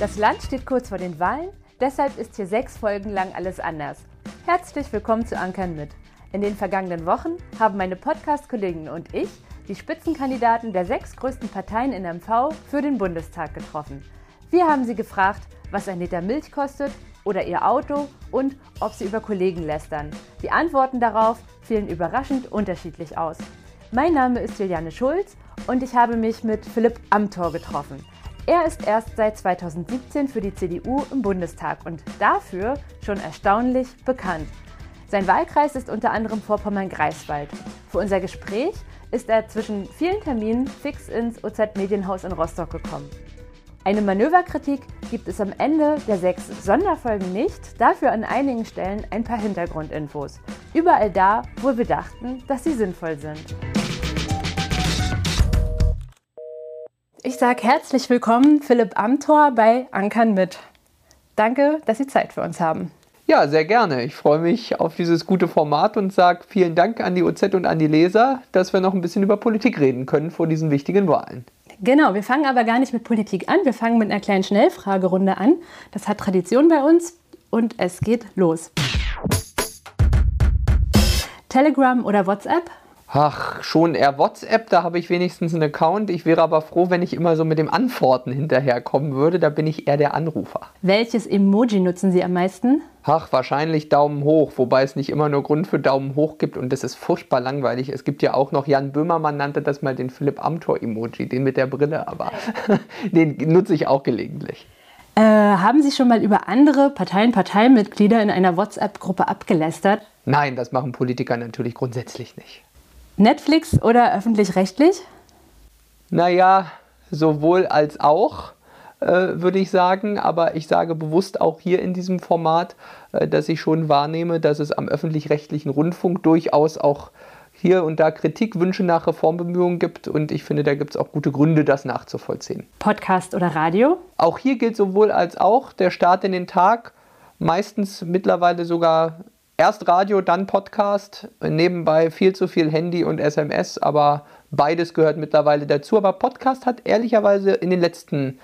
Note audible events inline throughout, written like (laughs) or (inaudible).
Das Land steht kurz vor den Wahlen, deshalb ist hier sechs Folgen lang alles anders. Herzlich willkommen zu Ankern mit. In den vergangenen Wochen haben meine Podcast-Kollegen und ich die Spitzenkandidaten der sechs größten Parteien in MV für den Bundestag getroffen. Wir haben sie gefragt, was ein Liter Milch kostet oder ihr Auto und ob sie über Kollegen lästern. Die Antworten darauf fielen überraschend unterschiedlich aus. Mein Name ist Juliane Schulz und ich habe mich mit Philipp Amthor getroffen. Er ist erst seit 2017 für die CDU im Bundestag und dafür schon erstaunlich bekannt. Sein Wahlkreis ist unter anderem Vorpommern-Greifswald. Für unser Gespräch ist er zwischen vielen Terminen fix ins OZ Medienhaus in Rostock gekommen. Eine Manöverkritik gibt es am Ende der sechs Sonderfolgen nicht, dafür an einigen Stellen ein paar Hintergrundinfos. Überall da, wo wir dachten, dass sie sinnvoll sind. Ich sage herzlich willkommen, Philipp Amthor bei Ankern mit. Danke, dass Sie Zeit für uns haben. Ja, sehr gerne. Ich freue mich auf dieses gute Format und sage vielen Dank an die OZ und an die Leser, dass wir noch ein bisschen über Politik reden können vor diesen wichtigen Wahlen. Genau, wir fangen aber gar nicht mit Politik an. Wir fangen mit einer kleinen Schnellfragerunde an. Das hat Tradition bei uns und es geht los. Telegram oder WhatsApp? Ach, schon eher WhatsApp, da habe ich wenigstens einen Account. Ich wäre aber froh, wenn ich immer so mit dem Antworten hinterherkommen würde. Da bin ich eher der Anrufer. Welches Emoji nutzen Sie am meisten? Ach, wahrscheinlich Daumen hoch, wobei es nicht immer nur Grund für Daumen hoch gibt und das ist furchtbar langweilig. Es gibt ja auch noch, Jan Böhmermann nannte das mal den Philipp Amthor-Emoji, den mit der Brille, aber (laughs) den nutze ich auch gelegentlich. Äh, haben Sie schon mal über andere Parteien, Parteimitglieder in einer WhatsApp-Gruppe abgelästert? Nein, das machen Politiker natürlich grundsätzlich nicht. Netflix oder öffentlich-rechtlich? Naja, sowohl als auch, äh, würde ich sagen. Aber ich sage bewusst auch hier in diesem Format, äh, dass ich schon wahrnehme, dass es am öffentlich-rechtlichen Rundfunk durchaus auch hier und da Kritikwünsche nach Reformbemühungen gibt und ich finde, da gibt es auch gute Gründe, das nachzuvollziehen. Podcast oder Radio? Auch hier gilt sowohl als auch der Start in den Tag, meistens mittlerweile sogar Erst Radio, dann Podcast, nebenbei viel zu viel Handy und SMS, aber beides gehört mittlerweile dazu. Aber Podcast hat ehrlicherweise in den letzten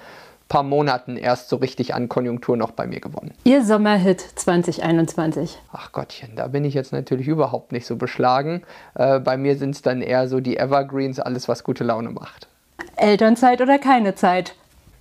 paar Monaten erst so richtig an Konjunktur noch bei mir gewonnen. Ihr Sommerhit 2021? Ach Gottchen, da bin ich jetzt natürlich überhaupt nicht so beschlagen. Äh, bei mir sind es dann eher so die Evergreens, alles was gute Laune macht. Elternzeit oder keine Zeit?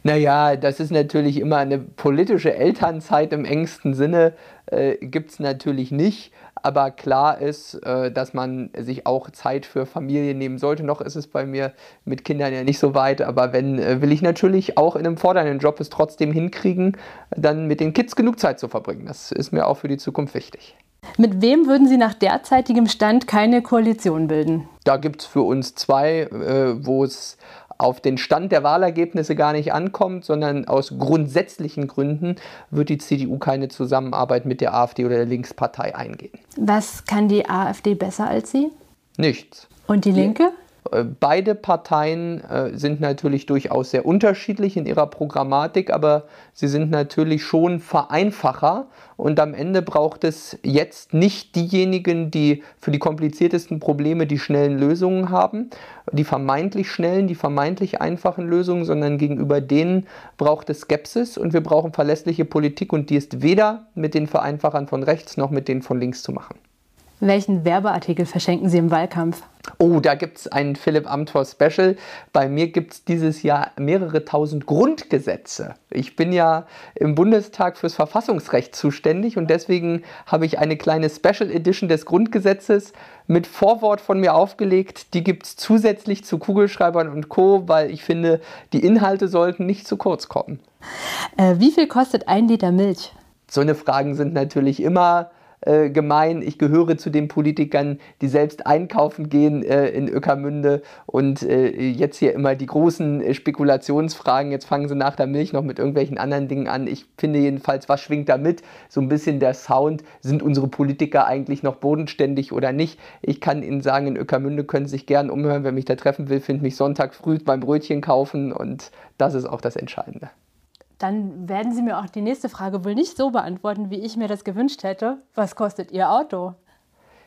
Naja, das ist natürlich immer eine politische Elternzeit im engsten Sinne, äh, gibt es natürlich nicht. Aber klar ist, äh, dass man sich auch Zeit für Familie nehmen sollte. Noch ist es bei mir mit Kindern ja nicht so weit, aber wenn, äh, will ich natürlich auch in einem fordernden Job es trotzdem hinkriegen, dann mit den Kids genug Zeit zu verbringen. Das ist mir auch für die Zukunft wichtig. Mit wem würden Sie nach derzeitigem Stand keine Koalition bilden? Da gibt es für uns zwei, äh, wo es auf den Stand der Wahlergebnisse gar nicht ankommt, sondern aus grundsätzlichen Gründen wird die CDU keine Zusammenarbeit mit der AfD oder der Linkspartei eingehen. Was kann die AfD besser als Sie? Nichts. Und die Linke? Äh, beide Parteien äh, sind natürlich durchaus sehr unterschiedlich in ihrer Programmatik, aber sie sind natürlich schon Vereinfacher. Und am Ende braucht es jetzt nicht diejenigen, die für die kompliziertesten Probleme die schnellen Lösungen haben, die vermeintlich schnellen, die vermeintlich einfachen Lösungen, sondern gegenüber denen braucht es Skepsis. Und wir brauchen verlässliche Politik. Und die ist weder mit den Vereinfachern von rechts noch mit denen von links zu machen. Welchen Werbeartikel verschenken Sie im Wahlkampf? Oh, da gibt es ein Philipp Amthor Special. Bei mir gibt es dieses Jahr mehrere tausend Grundgesetze. Ich bin ja im Bundestag fürs Verfassungsrecht zuständig und deswegen habe ich eine kleine Special Edition des Grundgesetzes mit Vorwort von mir aufgelegt. Die gibt es zusätzlich zu Kugelschreibern und Co., weil ich finde, die Inhalte sollten nicht zu kurz kommen. Äh, wie viel kostet ein Liter Milch? So eine Fragen sind natürlich immer äh, gemein. Ich gehöre zu den Politikern, die selbst einkaufen gehen äh, in Öckermünde und äh, jetzt hier immer die großen äh, Spekulationsfragen. Jetzt fangen sie nach der Milch noch mit irgendwelchen anderen Dingen an. Ich finde jedenfalls, was schwingt da mit? So ein bisschen der Sound. Sind unsere Politiker eigentlich noch bodenständig oder nicht? Ich kann Ihnen sagen, in Öckermünde können Sie sich gern umhören. Wer mich da treffen will, findet mich Sonntag früh beim Brötchen kaufen und das ist auch das Entscheidende dann werden Sie mir auch die nächste Frage wohl nicht so beantworten, wie ich mir das gewünscht hätte. Was kostet Ihr Auto?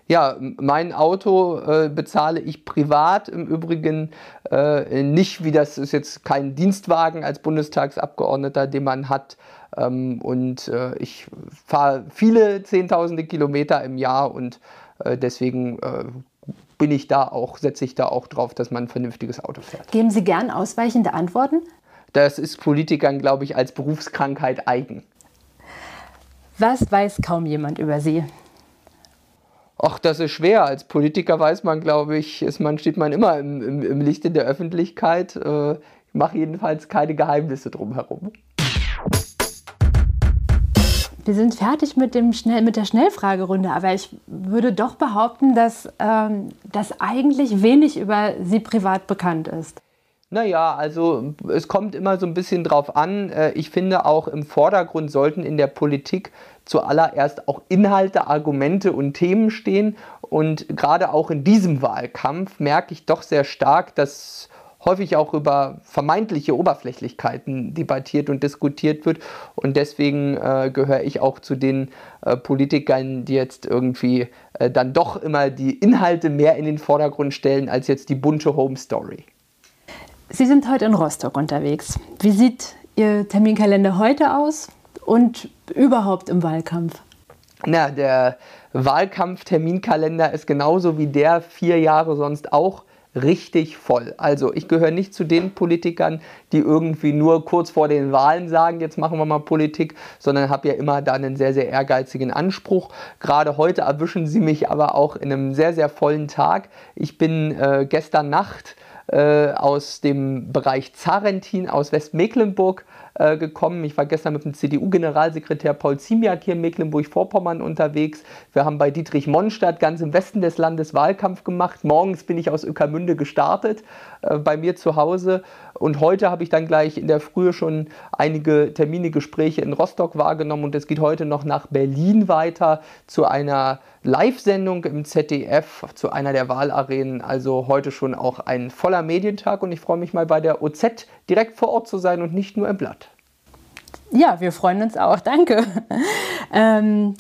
Ja, mein Auto äh, bezahle ich privat im Übrigen äh, nicht, wie das ist jetzt kein Dienstwagen als Bundestagsabgeordneter, den man hat. Ähm, und äh, ich fahre viele Zehntausende Kilometer im Jahr und äh, deswegen äh, bin ich da auch, setze ich da auch drauf, dass man ein vernünftiges Auto fährt. Geben Sie gern ausweichende Antworten? Das ist Politikern, glaube ich, als Berufskrankheit eigen. Was weiß kaum jemand über Sie? Ach, das ist schwer. Als Politiker weiß man, glaube ich, ist man, steht man immer im, im, im Licht in der Öffentlichkeit. Äh, ich mache jedenfalls keine Geheimnisse drumherum. Wir sind fertig mit, dem Schnell, mit der Schnellfragerunde, aber ich würde doch behaupten, dass, ähm, dass eigentlich wenig über Sie privat bekannt ist. Naja, also es kommt immer so ein bisschen drauf an. Äh, ich finde auch im Vordergrund sollten in der Politik zuallererst auch Inhalte, Argumente und Themen stehen. Und gerade auch in diesem Wahlkampf merke ich doch sehr stark, dass häufig auch über vermeintliche Oberflächlichkeiten debattiert und diskutiert wird. Und deswegen äh, gehöre ich auch zu den äh, Politikern, die jetzt irgendwie äh, dann doch immer die Inhalte mehr in den Vordergrund stellen als jetzt die bunte Home Story. Sie sind heute in Rostock unterwegs. Wie sieht Ihr Terminkalender heute aus und überhaupt im Wahlkampf? Na, der Wahlkampf-Terminkalender ist genauso wie der vier Jahre sonst auch richtig voll. Also ich gehöre nicht zu den Politikern, die irgendwie nur kurz vor den Wahlen sagen, jetzt machen wir mal Politik, sondern habe ja immer da einen sehr, sehr ehrgeizigen Anspruch. Gerade heute erwischen Sie mich aber auch in einem sehr, sehr vollen Tag. Ich bin äh, gestern Nacht äh, aus dem Bereich Zarentin aus Westmecklenburg äh, gekommen. Ich war gestern mit dem CDU-Generalsekretär Paul Ziemiak hier in Mecklenburg-Vorpommern unterwegs. Wir haben bei Dietrich Monstadt ganz im Westen des Landes Wahlkampf gemacht. Morgens bin ich aus Ueckermünde gestartet, äh, bei mir zu Hause. Und heute habe ich dann gleich in der Frühe schon einige Termine, Gespräche in Rostock wahrgenommen. Und es geht heute noch nach Berlin weiter zu einer Live-Sendung im ZDF, zu einer der Wahlarenen. Also heute schon auch ein voller Medientag. Und ich freue mich mal bei der OZ direkt vor Ort zu sein und nicht nur im Blatt. Ja, wir freuen uns auch. (laughs) Danke. Ähm,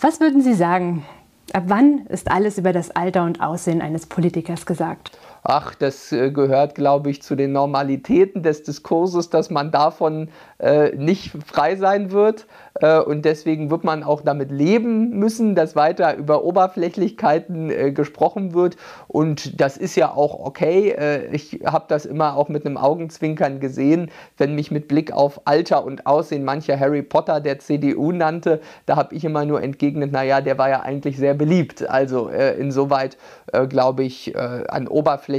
was würden Sie sagen? Ab wann ist alles über das Alter und Aussehen eines Politikers gesagt? Ach, das äh, gehört, glaube ich, zu den Normalitäten des Diskurses, dass man davon äh, nicht frei sein wird. Äh, und deswegen wird man auch damit leben müssen, dass weiter über Oberflächlichkeiten äh, gesprochen wird. Und das ist ja auch okay. Äh, ich habe das immer auch mit einem Augenzwinkern gesehen, wenn mich mit Blick auf Alter und Aussehen mancher Harry Potter der CDU nannte. Da habe ich immer nur entgegnet, naja, der war ja eigentlich sehr beliebt. Also äh, insoweit glaube ich, an Oberflächlichkeiten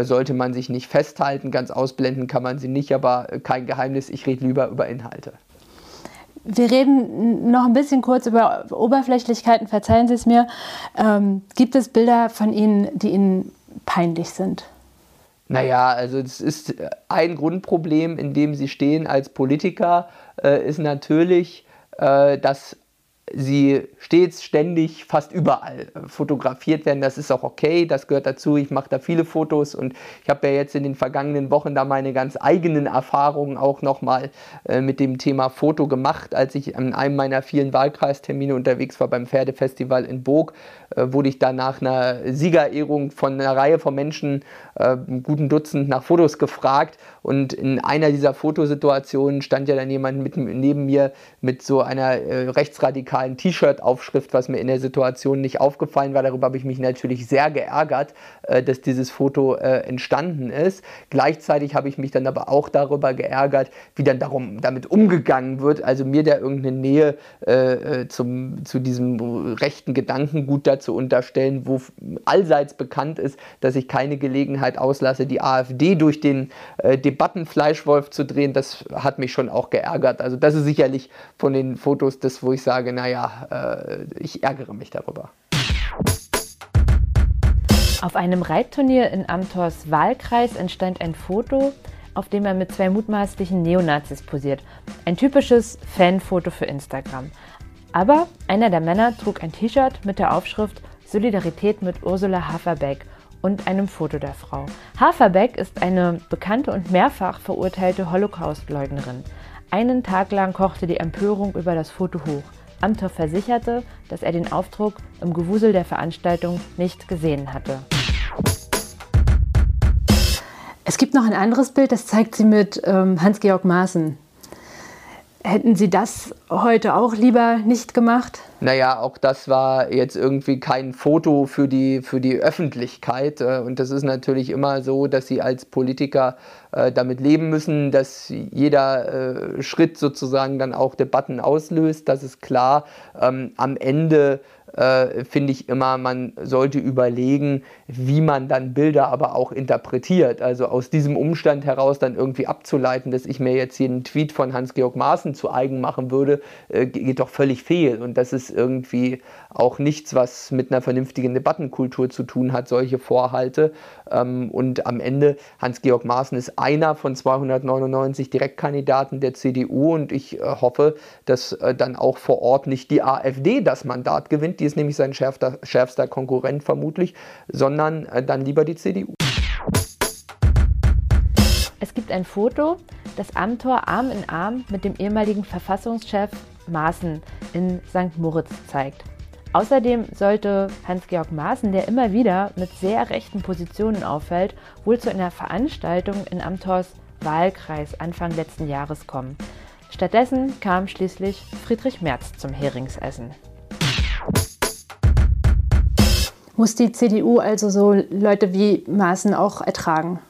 sollte man sich nicht festhalten. Ganz ausblenden kann man sie nicht, aber kein Geheimnis, ich rede lieber über Inhalte. Wir reden noch ein bisschen kurz über Oberflächlichkeiten, verzeihen Sie es mir. Ähm, gibt es Bilder von Ihnen, die Ihnen peinlich sind? Naja, also es ist ein Grundproblem, in dem Sie stehen als Politiker, äh, ist natürlich, äh, dass sie stets, ständig, fast überall äh, fotografiert werden. Das ist auch okay, das gehört dazu. Ich mache da viele Fotos und ich habe ja jetzt in den vergangenen Wochen da meine ganz eigenen Erfahrungen auch nochmal äh, mit dem Thema Foto gemacht. Als ich an einem meiner vielen Wahlkreistermine unterwegs war beim Pferdefestival in Burg, äh, wurde ich da nach einer Siegerehrung von einer Reihe von Menschen, äh, einem guten Dutzend, nach Fotos gefragt. Und in einer dieser Fotosituationen stand ja dann jemand mit, neben mir mit so einer äh, rechtsradikalen radikalen T-Shirt-Aufschrift, was mir in der Situation nicht aufgefallen war. Darüber habe ich mich natürlich sehr geärgert, äh, dass dieses Foto äh, entstanden ist. Gleichzeitig habe ich mich dann aber auch darüber geärgert, wie dann darum, damit umgegangen wird. Also mir da irgendeine Nähe äh, zum, zu diesem rechten Gedankengut dazu unterstellen, wo allseits bekannt ist, dass ich keine Gelegenheit auslasse, die AfD durch den äh, Debattenfleischwolf zu drehen. Das hat mich schon auch geärgert. Also das ist sicherlich von den Fotos das, wo ich sage, naja, äh, ich ärgere mich darüber. Auf einem Reitturnier in Amthors Wahlkreis entstand ein Foto, auf dem er mit zwei mutmaßlichen Neonazis posiert. Ein typisches Fanfoto für Instagram. Aber einer der Männer trug ein T-Shirt mit der Aufschrift Solidarität mit Ursula Haferbeck und einem Foto der Frau. Haferbeck ist eine bekannte und mehrfach verurteilte Holocaust-Leugnerin. Einen Tag lang kochte die Empörung über das Foto hoch. Amthor versicherte, dass er den Aufdruck im Gewusel der Veranstaltung nicht gesehen hatte. Es gibt noch ein anderes Bild, das zeigt sie mit ähm, Hans-Georg Maaßen. Hätten Sie das heute auch lieber nicht gemacht? Naja, auch das war jetzt irgendwie kein Foto für die, für die Öffentlichkeit. Äh, und das ist natürlich immer so, dass Sie als Politiker äh, damit leben müssen, dass jeder äh, Schritt sozusagen dann auch Debatten auslöst. Das ist klar. Ähm, am Ende äh, finde ich immer, man sollte überlegen, wie man dann Bilder aber auch interpretiert. Also aus diesem Umstand heraus dann irgendwie abzuleiten, dass ich mir jetzt hier einen Tweet von Hans-Georg Maaßen zu eigen machen würde, äh, geht doch völlig fehl. Und das ist irgendwie auch nichts, was mit einer vernünftigen Debattenkultur zu tun hat, solche Vorhalte. Ähm, und am Ende, Hans-Georg Maaßen ist einer von 299 Direktkandidaten der CDU und ich äh, hoffe, dass äh, dann auch vor Ort nicht die AfD das Mandat gewinnt, die ist nämlich sein schärfster, schärfster Konkurrent vermutlich, sondern äh, dann lieber die CDU. Es gibt ein Foto, das Amtor Arm in Arm mit dem ehemaligen Verfassungschef Maaßen in St. Moritz zeigt. Außerdem sollte Hans-Georg Maaßen, der immer wieder mit sehr rechten Positionen auffällt, wohl zu einer Veranstaltung in Amthors Wahlkreis Anfang letzten Jahres kommen. Stattdessen kam schließlich Friedrich Merz zum Heringsessen. Muss die CDU also so Leute wie Maaßen auch ertragen?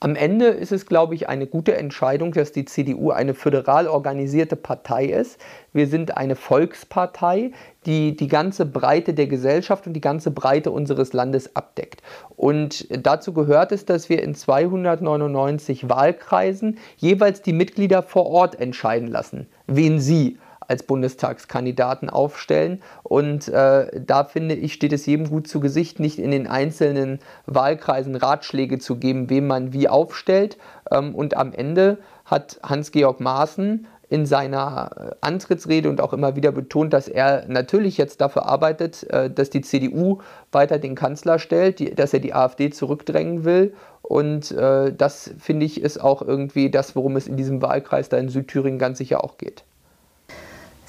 Am Ende ist es, glaube ich, eine gute Entscheidung, dass die CDU eine föderal organisierte Partei ist. Wir sind eine Volkspartei, die die ganze Breite der Gesellschaft und die ganze Breite unseres Landes abdeckt. Und dazu gehört es, dass wir in 299 Wahlkreisen jeweils die Mitglieder vor Ort entscheiden lassen, wen sie als Bundestagskandidaten aufstellen. Und äh, da finde ich, steht es jedem gut zu Gesicht, nicht in den einzelnen Wahlkreisen Ratschläge zu geben, wem man wie aufstellt. Ähm, und am Ende hat Hans-Georg Maaßen in seiner äh, Antrittsrede und auch immer wieder betont, dass er natürlich jetzt dafür arbeitet, äh, dass die CDU weiter den Kanzler stellt, dass er die AfD zurückdrängen will. Und äh, das, finde ich, ist auch irgendwie das, worum es in diesem Wahlkreis da in Südthüringen ganz sicher auch geht.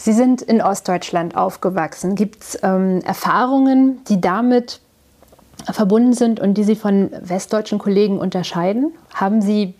Sie sind in Ostdeutschland aufgewachsen. Gibt es ähm, Erfahrungen, die damit verbunden sind und die Sie von westdeutschen Kollegen unterscheiden? Haben Sie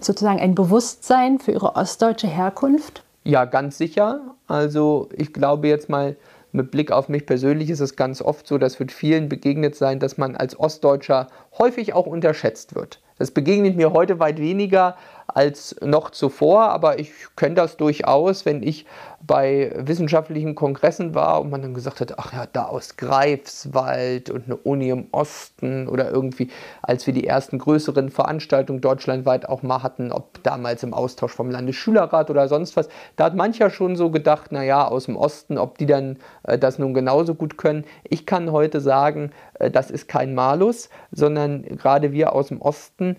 sozusagen ein Bewusstsein für Ihre ostdeutsche Herkunft? Ja, ganz sicher. Also ich glaube jetzt mal, mit Blick auf mich persönlich ist es ganz oft so, das wird vielen begegnet sein, dass man als Ostdeutscher häufig auch unterschätzt wird. Das begegnet mir heute weit weniger als noch zuvor, aber ich kenne das durchaus, wenn ich bei wissenschaftlichen Kongressen war und man dann gesagt hat, ach ja, da aus Greifswald und eine Uni im Osten oder irgendwie, als wir die ersten größeren Veranstaltungen deutschlandweit auch mal hatten, ob damals im Austausch vom Landesschülerrat oder sonst was, da hat mancher schon so gedacht, naja, aus dem Osten, ob die dann äh, das nun genauso gut können. Ich kann heute sagen, äh, das ist kein Malus, sondern gerade wir aus dem Osten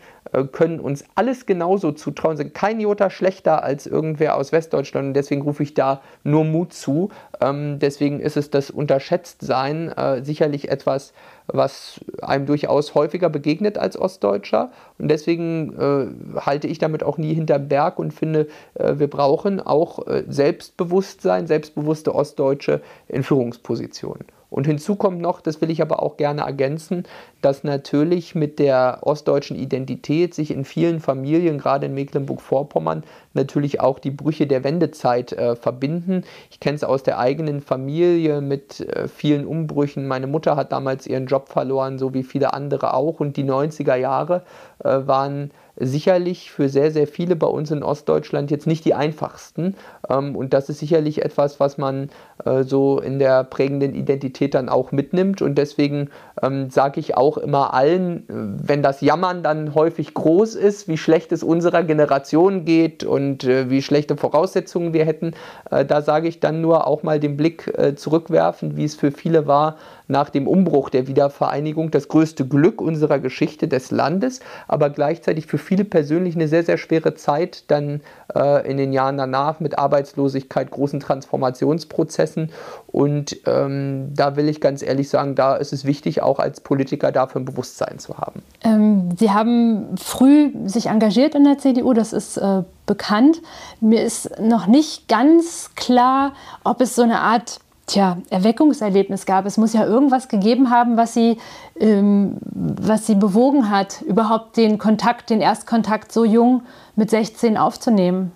können uns alles genauso zutrauen, sind kein Jota schlechter als irgendwer aus Westdeutschland und deswegen rufe ich da nur Mut zu. Ähm, deswegen ist es das Unterschätztsein äh, sicherlich etwas, was einem durchaus häufiger begegnet als Ostdeutscher und deswegen äh, halte ich damit auch nie hinterm Berg und finde, äh, wir brauchen auch äh, Selbstbewusstsein, selbstbewusste Ostdeutsche in Führungspositionen. Und hinzu kommt noch, das will ich aber auch gerne ergänzen, dass natürlich mit der ostdeutschen Identität sich in vielen Familien, gerade in Mecklenburg-Vorpommern, natürlich auch die Brüche der Wendezeit äh, verbinden. Ich kenne es aus der eigenen Familie mit äh, vielen Umbrüchen. Meine Mutter hat damals ihren Job verloren, so wie viele andere auch. Und die 90er Jahre äh, waren sicherlich für sehr, sehr viele bei uns in Ostdeutschland jetzt nicht die einfachsten. Ähm, und das ist sicherlich etwas, was man äh, so in der prägenden Identität dann auch mitnimmt. Und deswegen ähm, sage ich auch immer allen, äh, wenn das Jammern dann häufig groß ist, wie schlecht es unserer Generation geht und äh, wie schlechte Voraussetzungen wir hätten, äh, da sage ich dann nur auch mal den Blick äh, zurückwerfen, wie es für viele war, nach dem Umbruch der Wiedervereinigung das größte Glück unserer Geschichte des Landes, aber gleichzeitig für viele persönlich eine sehr, sehr schwere Zeit dann äh, in den Jahren danach mit Arbeitslosigkeit, großen Transformationsprozessen. Und ähm, da will ich ganz ehrlich sagen, da ist es wichtig, auch als Politiker dafür ein Bewusstsein zu haben. Ähm, Sie haben früh sich engagiert in der CDU, das ist äh, bekannt. Mir ist noch nicht ganz klar, ob es so eine Art tja, Erweckungserlebnis gab. Es muss ja irgendwas gegeben haben, was sie, ähm, was sie bewogen hat, überhaupt den Kontakt, den Erstkontakt so jung mit 16 aufzunehmen.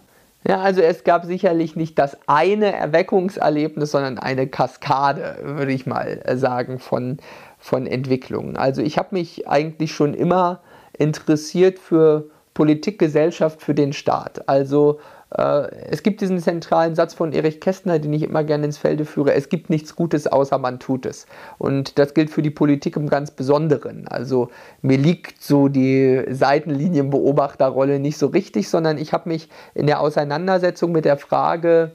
Ja, also es gab sicherlich nicht das eine Erweckungserlebnis, sondern eine Kaskade, würde ich mal sagen, von, von Entwicklungen. Also ich habe mich eigentlich schon immer interessiert für Politik, Gesellschaft, für den Staat. Also es gibt diesen zentralen Satz von Erich Kästner, den ich immer gerne ins Felde führe, es gibt nichts Gutes, außer man tut es. Und das gilt für die Politik im ganz Besonderen. Also mir liegt so die Seitenlinienbeobachterrolle nicht so richtig, sondern ich habe mich in der Auseinandersetzung mit der Frage,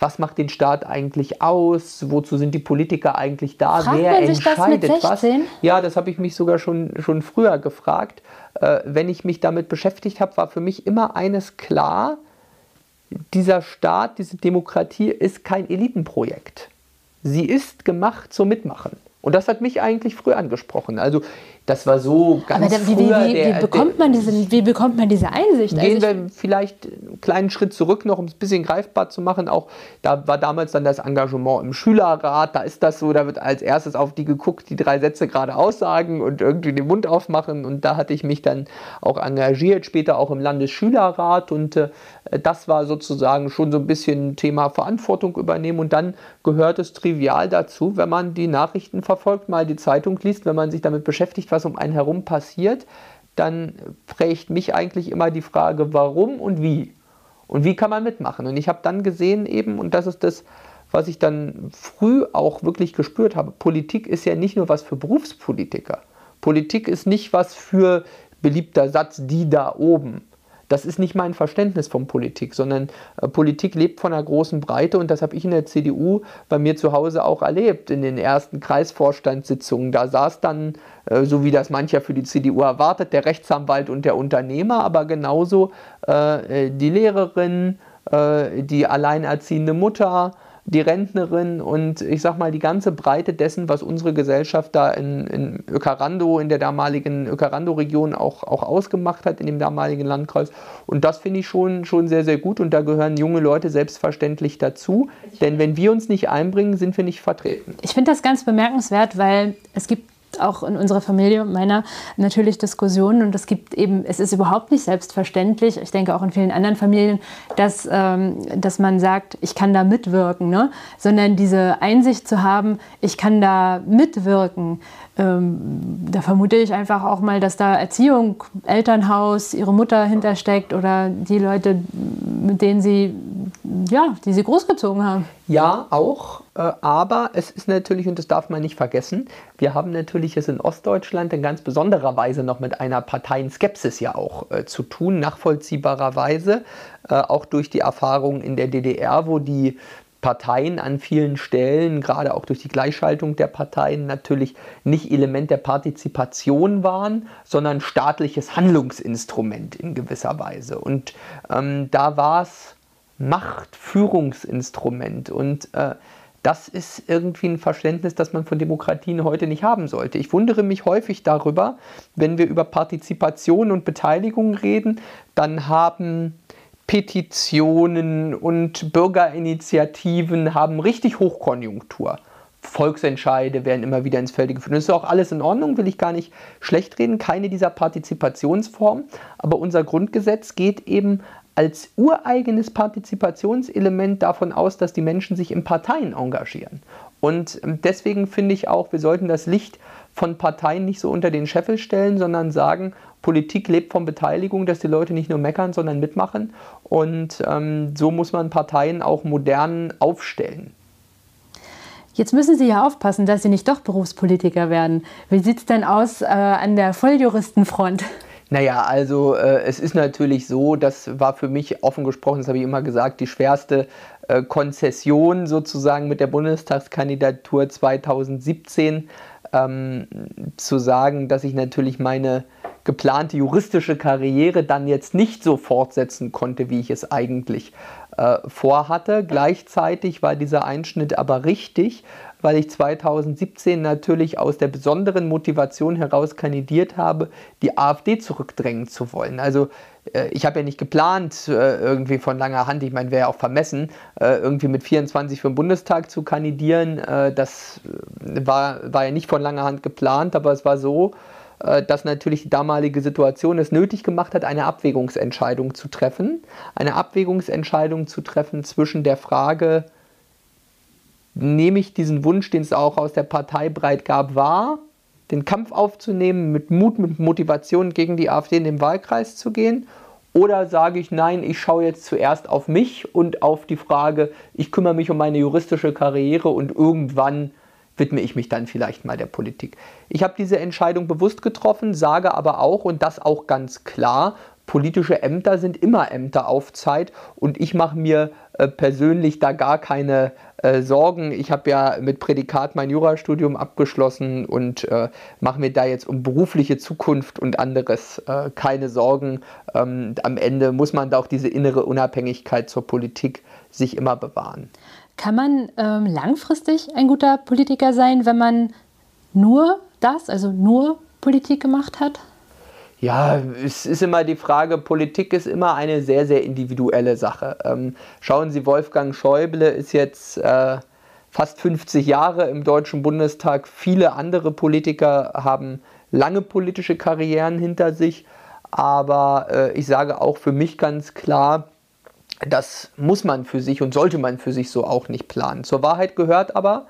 was macht den Staat eigentlich aus? Wozu sind die Politiker eigentlich da? Fragt Wer entscheidet was? Ja, das habe ich mich sogar schon, schon früher gefragt äh, wenn ich mich damit beschäftigt habe, war für mich immer eines klar, dieser Staat, diese Demokratie ist kein Elitenprojekt. Sie ist gemacht zum Mitmachen. Und das hat mich eigentlich früh angesprochen. Also das war so ganz Aber da, wie, früher. Wie, wie, der, bekommt man diese, wie bekommt man diese Einsicht? Gehen also wir vielleicht einen kleinen Schritt zurück, noch um es ein bisschen greifbar zu machen. Auch da war damals dann das Engagement im Schülerrat. Da ist das so, da wird als erstes auf die geguckt, die drei Sätze gerade aussagen und irgendwie den Mund aufmachen. Und da hatte ich mich dann auch engagiert, später auch im Landesschülerrat. Und äh, das war sozusagen schon so ein bisschen Thema Verantwortung übernehmen. Und dann gehört es trivial dazu, wenn man die Nachrichten verfolgt, mal die Zeitung liest, wenn man sich damit beschäftigt, was um einen herum passiert, dann prägt mich eigentlich immer die Frage, warum und wie. Und wie kann man mitmachen? Und ich habe dann gesehen eben, und das ist das, was ich dann früh auch wirklich gespürt habe, Politik ist ja nicht nur was für Berufspolitiker. Politik ist nicht was für beliebter Satz, die da oben. Das ist nicht mein Verständnis von Politik, sondern äh, Politik lebt von einer großen Breite und das habe ich in der CDU bei mir zu Hause auch erlebt. In den ersten Kreisvorstandssitzungen, da saß dann, äh, so wie das mancher für die CDU erwartet, der Rechtsanwalt und der Unternehmer, aber genauso äh, äh die Lehrerin, äh, die alleinerziehende Mutter, die Rentnerin und ich sag mal die ganze Breite dessen, was unsere Gesellschaft da in, in Ökarando, in der damaligen Ökarando-Region auch, auch ausgemacht hat, in dem damaligen Landkreis. Und das finde ich schon, schon sehr, sehr gut und da gehören junge Leute selbstverständlich dazu. Denn wenn wir uns nicht einbringen, sind wir nicht vertreten. Ich finde das ganz bemerkenswert, weil es gibt auch in unserer Familie und meiner natürlich Diskussionen und es gibt eben, es ist überhaupt nicht selbstverständlich, ich denke auch in vielen anderen Familien, dass, ähm, dass man sagt, ich kann da mitwirken, ne? sondern diese Einsicht zu haben, ich kann da mitwirken, ähm, da vermute ich einfach auch mal, dass da Erziehung, Elternhaus, ihre Mutter hintersteckt oder die Leute, mit denen sie, ja, die sie großgezogen haben. Ja, auch. Äh, aber es ist natürlich, und das darf man nicht vergessen, wir haben natürlich es in Ostdeutschland in ganz besonderer Weise noch mit einer Parteienskepsis ja auch äh, zu tun, nachvollziehbarerweise, äh, auch durch die Erfahrungen in der DDR, wo die Parteien an vielen Stellen, gerade auch durch die Gleichschaltung der Parteien, natürlich nicht Element der Partizipation waren, sondern staatliches Handlungsinstrument in gewisser Weise. Und ähm, da war es Machtführungsinstrument. Und äh, das ist irgendwie ein Verständnis, das man von Demokratien heute nicht haben sollte. Ich wundere mich häufig darüber, wenn wir über Partizipation und Beteiligung reden, dann haben Petitionen und Bürgerinitiativen haben richtig Hochkonjunktur. Volksentscheide werden immer wieder ins Felde geführt. Das ist auch alles in Ordnung, will ich gar nicht schlecht reden, keine dieser Partizipationsformen. Aber unser Grundgesetz geht eben als ureigenes Partizipationselement davon aus, dass die Menschen sich in Parteien engagieren. Und ähm, deswegen finde ich auch, wir sollten das Licht von Parteien nicht so unter den Scheffel stellen, sondern sagen, Politik lebt von Beteiligung, dass die Leute nicht nur meckern, sondern mitmachen. Und ähm, so muss man Parteien auch modern aufstellen. Jetzt müssen Sie ja aufpassen, dass Sie nicht doch Berufspolitiker werden. Wie sieht es denn aus äh, an der Volljuristenfront? Naja, also äh, es ist natürlich so, das war für mich offen gesprochen, das habe ich immer gesagt, die schwerste äh, Konzession sozusagen mit der Bundestagskandidatur 2017 ähm, zu sagen, dass ich natürlich meine geplante juristische Karriere dann jetzt nicht so fortsetzen konnte, wie ich es eigentlich äh, vorhatte. Gleichzeitig war dieser Einschnitt aber richtig, weil ich 2017 natürlich aus der besonderen Motivation heraus kandidiert habe, die AfD zurückdrängen zu wollen. Also äh, ich habe ja nicht geplant, äh, irgendwie von langer Hand, ich meine, wäre ja auch vermessen, äh, irgendwie mit 24 für den Bundestag zu kandidieren. Das war, war ja nicht von langer Hand geplant, aber es war so, dass natürlich die damalige Situation es nötig gemacht hat, eine Abwägungsentscheidung zu treffen. Eine Abwägungsentscheidung zu treffen zwischen der Frage, nehme ich diesen Wunsch, den es auch aus der Partei breit gab, wahr, den Kampf aufzunehmen, mit Mut, mit Motivation gegen die AfD in den Wahlkreis zu gehen? Oder sage ich, nein, ich schaue jetzt zuerst auf mich und auf die Frage, ich kümmere mich um meine juristische Karriere und irgendwann widme ich mich dann vielleicht mal der Politik. Ich habe diese Entscheidung bewusst getroffen, sage aber auch, und das auch ganz klar, politische Ämter sind immer Ämter auf Zeit und ich mache mir äh, persönlich da gar keine äh, Sorgen. Ich habe ja mit Prädikat mein Jurastudium abgeschlossen und äh, mache mir da jetzt um berufliche Zukunft und anderes äh, keine Sorgen. Ähm, am Ende muss man da auch diese innere Unabhängigkeit zur Politik sich immer bewahren. Kann man ähm, langfristig ein guter Politiker sein, wenn man nur das, also nur Politik gemacht hat? Ja, es ist immer die Frage, Politik ist immer eine sehr, sehr individuelle Sache. Ähm, schauen Sie, Wolfgang Schäuble ist jetzt äh, fast 50 Jahre im Deutschen Bundestag. Viele andere Politiker haben lange politische Karrieren hinter sich. Aber äh, ich sage auch für mich ganz klar, das muss man für sich und sollte man für sich so auch nicht planen. Zur Wahrheit gehört aber,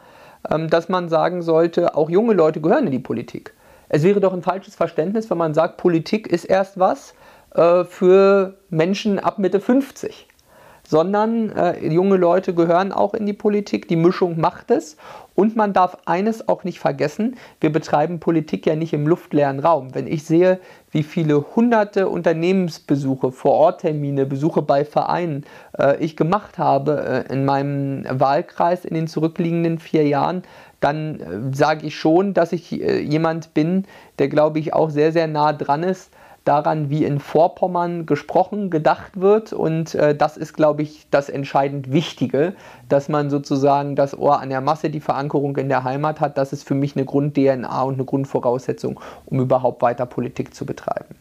ähm, dass man sagen sollte, auch junge Leute gehören in die Politik. Es wäre doch ein falsches Verständnis, wenn man sagt, Politik ist erst was äh, für Menschen ab Mitte 50. Sondern äh, junge Leute gehören auch in die Politik, die Mischung macht es. Und man darf eines auch nicht vergessen, wir betreiben Politik ja nicht im luftleeren Raum. Wenn ich sehe, wie viele hunderte Unternehmensbesuche, Vororttermine, Besuche bei Vereinen äh, ich gemacht habe äh, in meinem Wahlkreis in den zurückliegenden vier Jahren, dann äh, sage ich schon, dass ich äh, jemand bin, der, glaube ich, auch sehr, sehr nah dran ist daran, wie in Vorpommern gesprochen, gedacht wird. Und äh, das ist, glaube ich, das entscheidend Wichtige, dass man sozusagen das Ohr an der Masse, die Verankerung in der Heimat hat. Das ist für mich eine Grund-DNA und eine Grundvoraussetzung, um überhaupt weiter Politik zu betreiben.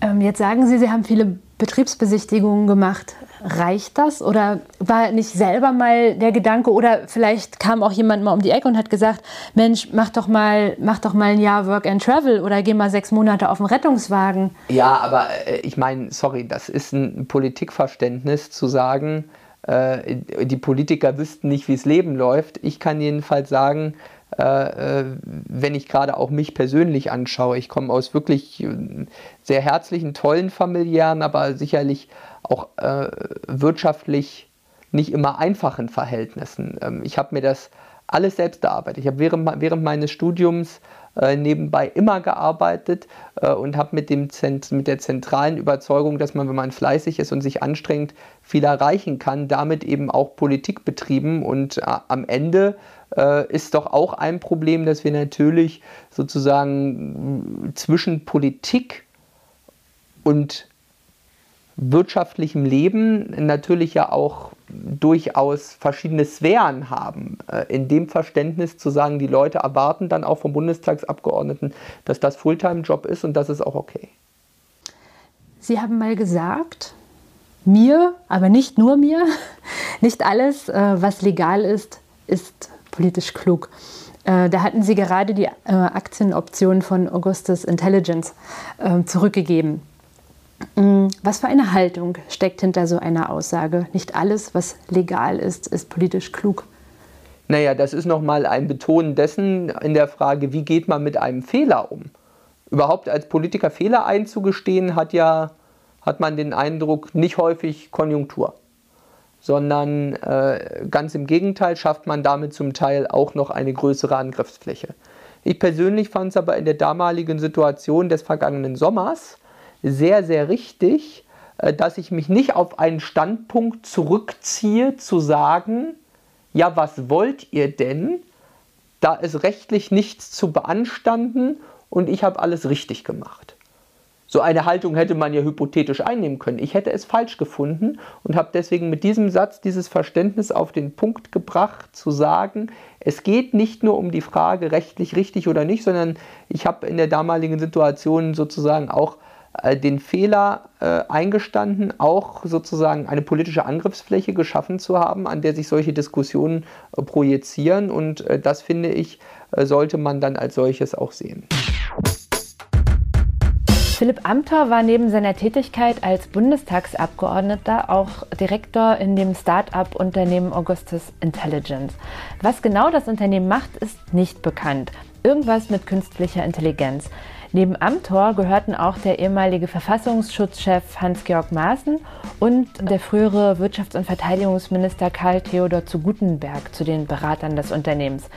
Ähm, jetzt sagen Sie, Sie haben viele Betriebsbesichtigungen gemacht. Reicht das? Oder war nicht selber mal der Gedanke, oder vielleicht kam auch jemand mal um die Ecke und hat gesagt, Mensch, mach doch mal, mach doch mal ein Jahr Work and Travel oder geh mal sechs Monate auf den Rettungswagen. Ja, aber äh, ich meine, sorry, das ist ein Politikverständnis zu sagen, äh, die Politiker wüssten nicht, wie es Leben läuft. Ich kann jedenfalls sagen, wenn ich gerade auch mich persönlich anschaue. Ich komme aus wirklich äh, sehr herzlichen, tollen familiären, aber sicherlich auch äh, wirtschaftlich nicht immer einfachen Verhältnissen. Ähm, ich habe mir das alles selbst erarbeitet. Ich habe während, während meines Studiums äh, nebenbei immer gearbeitet äh, und habe mit, mit der zentralen Überzeugung, dass man, wenn man fleißig ist und sich anstrengt, viel erreichen kann, damit eben auch Politik betrieben. Und äh, am Ende äh, ist doch auch ein Problem, dass wir natürlich sozusagen zwischen Politik und wirtschaftlichem Leben natürlich ja auch durchaus verschiedene Sphären haben. Äh, in dem Verständnis zu sagen, die Leute erwarten dann auch vom Bundestagsabgeordneten, dass das Fulltime-Job ist und das ist auch okay. Sie haben mal gesagt, mir, aber nicht nur mir, (laughs) nicht alles, äh, was legal ist, ist politisch klug. Äh, da hatten Sie gerade die Aktienoption von Augustus Intelligence zurückgegeben. Mm, was für eine Haltung steckt hinter so einer Aussage? Nicht alles, was legal ist, ist politisch klug. Naja, das ist nochmal ein Betonen dessen in der Frage, wie geht man mit einem Fehler um? Überhaupt als Politiker Fehler einzugestehen, hat ja, hat man den Eindruck, nicht häufig Konjunktur, sondern äh, ganz im Gegenteil schafft man damit zum Teil auch noch eine größere Angriffsfläche. Ich persönlich fand es aber in der damaligen Situation des vergangenen Sommers, sehr, sehr richtig, äh, dass ich mich nicht auf einen Standpunkt zurückziehe, zu sagen, ja, was wollt ihr denn? Da ist rechtlich nichts zu beanstanden und ich habe alles richtig gemacht. So eine Haltung hätte man ja hypothetisch einnehmen können. Ich hätte es falsch gefunden und habe deswegen mit diesem Satz dieses Verständnis auf den Punkt gebracht, zu sagen, es geht nicht nur um die Frage rechtlich richtig oder nicht, sondern ich habe in der damaligen Situation sozusagen auch äh, den Fehler äh, eingestanden, auch sozusagen eine politische Angriffsfläche geschaffen zu haben, an der sich solche Diskussionen äh, projizieren. Und äh, das finde ich, äh, sollte man dann als solches auch sehen. Philipp Amthor war neben seiner Tätigkeit als Bundestagsabgeordneter auch Direktor in dem Start-up-Unternehmen Augustus Intelligence. Was genau das Unternehmen macht, ist nicht bekannt. Irgendwas mit künstlicher Intelligenz. Neben Amthor gehörten auch der ehemalige Verfassungsschutzchef Hans-Georg Maaßen und der frühere Wirtschafts- und Verteidigungsminister Karl Theodor zu Gutenberg zu den Beratern des Unternehmens.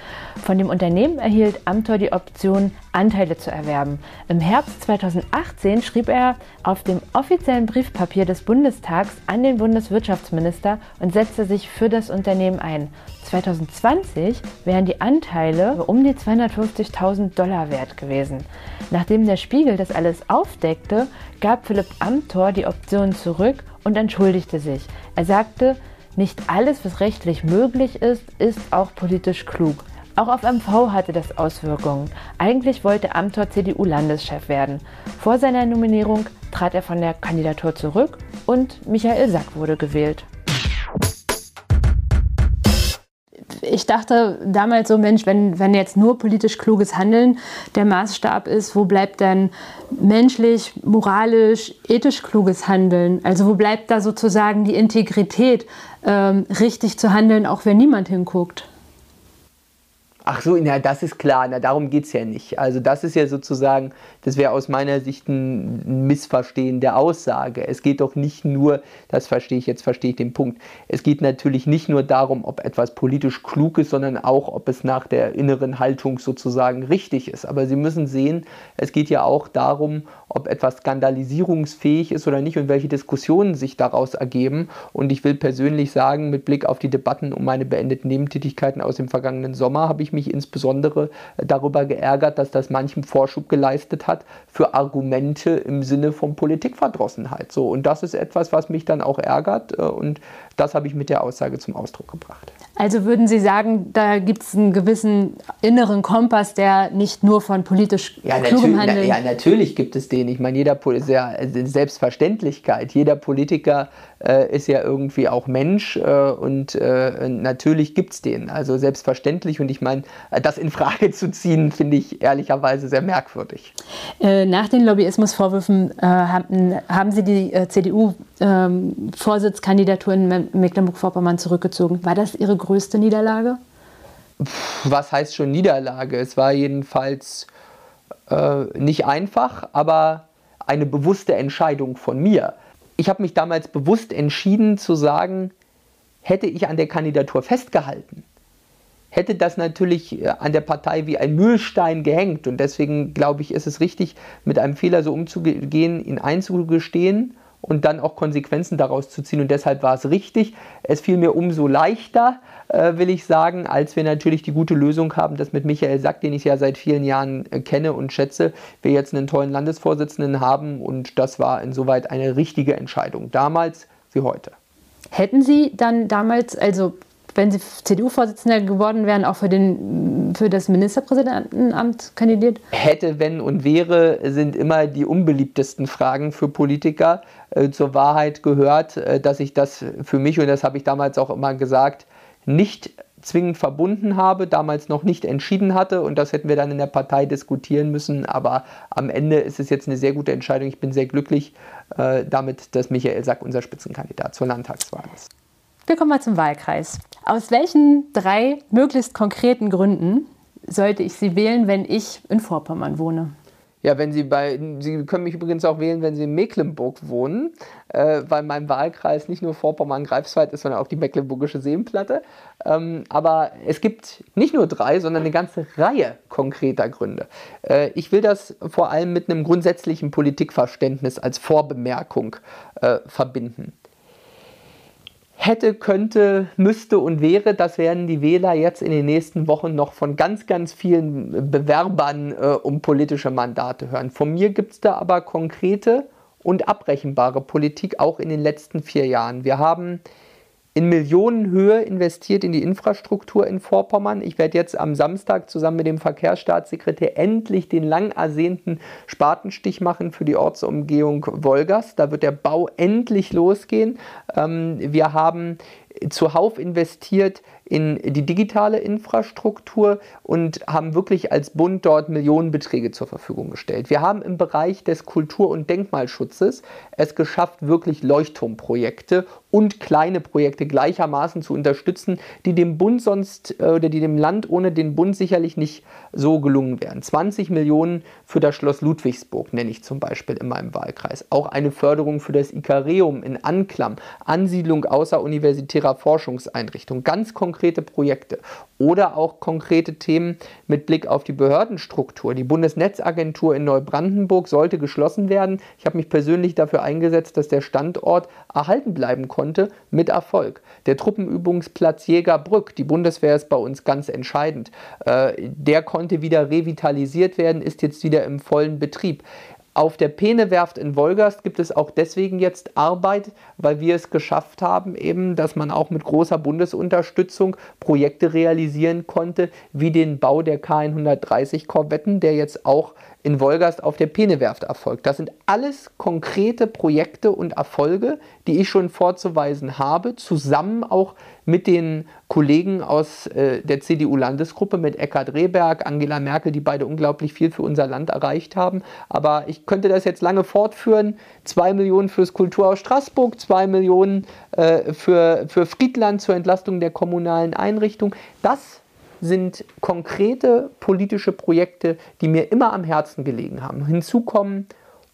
Von dem Unternehmen erhielt Amthor die Option, Anteile zu erwerben. Im Herbst 2018 schrieb er auf dem offiziellen Briefpapier des Bundestags an den Bundeswirtschaftsminister und setzte sich für das Unternehmen ein. 2020 wären die Anteile um die 250.000 Dollar wert gewesen. Nachdem der Spiegel das alles aufdeckte, gab Philipp Amthor die Option zurück und entschuldigte sich. Er sagte, nicht alles, was rechtlich möglich ist, ist auch politisch klug. Auch auf MV hatte das Auswirkungen. Eigentlich wollte Amthor CDU-Landeschef werden. Vor seiner Nominierung trat er von der Kandidatur zurück und Michael Sack wurde gewählt. Ich dachte damals so, Mensch, wenn, wenn jetzt nur politisch kluges Handeln der Maßstab ist, wo bleibt dann menschlich, moralisch, ethisch kluges Handeln? Also wo bleibt da sozusagen die Integrität, ähm, richtig zu handeln, auch wenn niemand hinguckt? Ach so, na, das ist klar, na, darum geht es ja nicht. Also das ist ja sozusagen, das wäre aus meiner Sicht ein Missverstehen der Aussage. Es geht doch nicht nur, das verstehe ich, jetzt verstehe ich den Punkt, es geht natürlich nicht nur darum, ob etwas politisch klug ist, sondern auch, ob es nach der inneren Haltung sozusagen richtig ist. Aber Sie müssen sehen, es geht ja auch darum, ob etwas skandalisierungsfähig ist oder nicht und welche Diskussionen sich daraus ergeben. Und ich will persönlich sagen, mit Blick auf die Debatten um meine beendeten Nebentätigkeiten aus dem vergangenen Sommer habe ich mich insbesondere darüber geärgert, dass das manchem Vorschub geleistet hat für Argumente im Sinne von Politikverdrossenheit. So, und das ist etwas, was mich dann auch ärgert äh, und das habe ich mit der Aussage zum Ausdruck gebracht. Also würden Sie sagen, da gibt es einen gewissen inneren Kompass, der nicht nur von politisch ja, klugem Handeln... Ja, natürlich gibt es den. Ich meine, jeder ist ja Selbstverständlichkeit. Jeder Politiker äh, ist ja irgendwie auch Mensch äh, und äh, natürlich gibt es den. Also selbstverständlich. Und ich meine, das in Frage zu ziehen, finde ich ehrlicherweise sehr merkwürdig. Äh, nach den Lobbyismusvorwürfen äh, haben, haben Sie die äh, CDU-Vorsitzkandidatur in Mecklenburg-Vorpommern zurückgezogen. War das Ihre größte Niederlage? Was heißt schon Niederlage? Es war jedenfalls äh, nicht einfach, aber eine bewusste Entscheidung von mir. Ich habe mich damals bewusst entschieden zu sagen, hätte ich an der Kandidatur festgehalten, hätte das natürlich äh, an der Partei wie ein Mühlstein gehängt. Und deswegen glaube ich, ist es richtig, mit einem Fehler so umzugehen, ihn einzugestehen und dann auch Konsequenzen daraus zu ziehen. Und deshalb war es richtig. Es fiel mir umso leichter, äh, will ich sagen, als wir natürlich die gute Lösung haben, dass mit Michael Sack, den ich ja seit vielen Jahren äh, kenne und schätze, wir jetzt einen tollen Landesvorsitzenden haben. Und das war insoweit eine richtige Entscheidung, damals wie heute. Hätten Sie dann damals, also wenn Sie CDU-Vorsitzender geworden wären, auch für, den, für das Ministerpräsidentenamt kandidiert? Hätte, wenn und wäre sind immer die unbeliebtesten Fragen für Politiker. Äh, zur Wahrheit gehört, äh, dass ich das für mich, und das habe ich damals auch immer gesagt, nicht zwingend verbunden habe, damals noch nicht entschieden hatte und das hätten wir dann in der Partei diskutieren müssen. Aber am Ende ist es jetzt eine sehr gute Entscheidung. Ich bin sehr glücklich äh, damit, dass Michael Sack unser Spitzenkandidat zur Landtagswahl ist. Wir kommen mal zum Wahlkreis. Aus welchen drei möglichst konkreten Gründen sollte ich Sie wählen, wenn ich in Vorpommern wohne? Ja, wenn Sie bei, Sie können mich übrigens auch wählen, wenn Sie in Mecklenburg wohnen, äh, weil mein Wahlkreis nicht nur Vorpommern-Greifswald ist, sondern auch die Mecklenburgische Seenplatte. Ähm, aber es gibt nicht nur drei, sondern eine ganze Reihe konkreter Gründe. Äh, ich will das vor allem mit einem grundsätzlichen Politikverständnis als Vorbemerkung äh, verbinden. Hätte, könnte, müsste und wäre, das werden die Wähler jetzt in den nächsten Wochen noch von ganz, ganz vielen Bewerbern äh, um politische Mandate hören. Von mir gibt es da aber konkrete und abrechenbare Politik auch in den letzten vier Jahren. Wir haben in Millionenhöhe investiert in die Infrastruktur in Vorpommern. Ich werde jetzt am Samstag zusammen mit dem Verkehrsstaatssekretär endlich den lang ersehnten Spatenstich machen für die Ortsumgehung Wolgast. Da wird der Bau endlich losgehen. Ähm, wir haben zuhauf investiert in die digitale Infrastruktur und haben wirklich als Bund dort Millionenbeträge zur Verfügung gestellt. Wir haben im Bereich des Kultur- und Denkmalschutzes es geschafft, wirklich Leuchtturmprojekte und kleine Projekte gleichermaßen zu unterstützen, die dem Bund sonst äh, oder die dem Land ohne den Bund sicherlich nicht so gelungen wären. 20 Millionen für das Schloss Ludwigsburg nenne ich zum Beispiel in meinem Wahlkreis. Auch eine Förderung für das Ikareum in Anklam, Ansiedlung außeruniversitärer Forschungseinrichtungen, ganz konkrete Projekte oder auch konkrete Themen mit Blick auf die Behördenstruktur. Die Bundesnetzagentur in Neubrandenburg sollte geschlossen werden. Ich habe mich persönlich dafür eingesetzt, dass der Standort erhalten bleiben konnte, mit Erfolg. Der Truppenübungsplatz Jägerbrück, die Bundeswehr ist bei uns ganz entscheidend, äh, der konnte wieder revitalisiert werden, ist jetzt wieder im vollen Betrieb. Auf der Peene-Werft in Wolgast gibt es auch deswegen jetzt Arbeit, weil wir es geschafft haben, eben, dass man auch mit großer Bundesunterstützung Projekte realisieren konnte, wie den Bau der K130 Korvetten, der jetzt auch in Wolgast auf der Penewerft erfolgt. Das sind alles konkrete Projekte und Erfolge, die ich schon vorzuweisen habe, zusammen auch mit den Kollegen aus äh, der CDU-Landesgruppe, mit Eckhard Rehberg, Angela Merkel, die beide unglaublich viel für unser Land erreicht haben. Aber ich könnte das jetzt lange fortführen. Zwei Millionen fürs Kulturhaus Straßburg, zwei Millionen äh, für, für Friedland zur Entlastung der kommunalen Einrichtungen. Das sind konkrete politische Projekte, die mir immer am Herzen gelegen haben. Hinzu kommen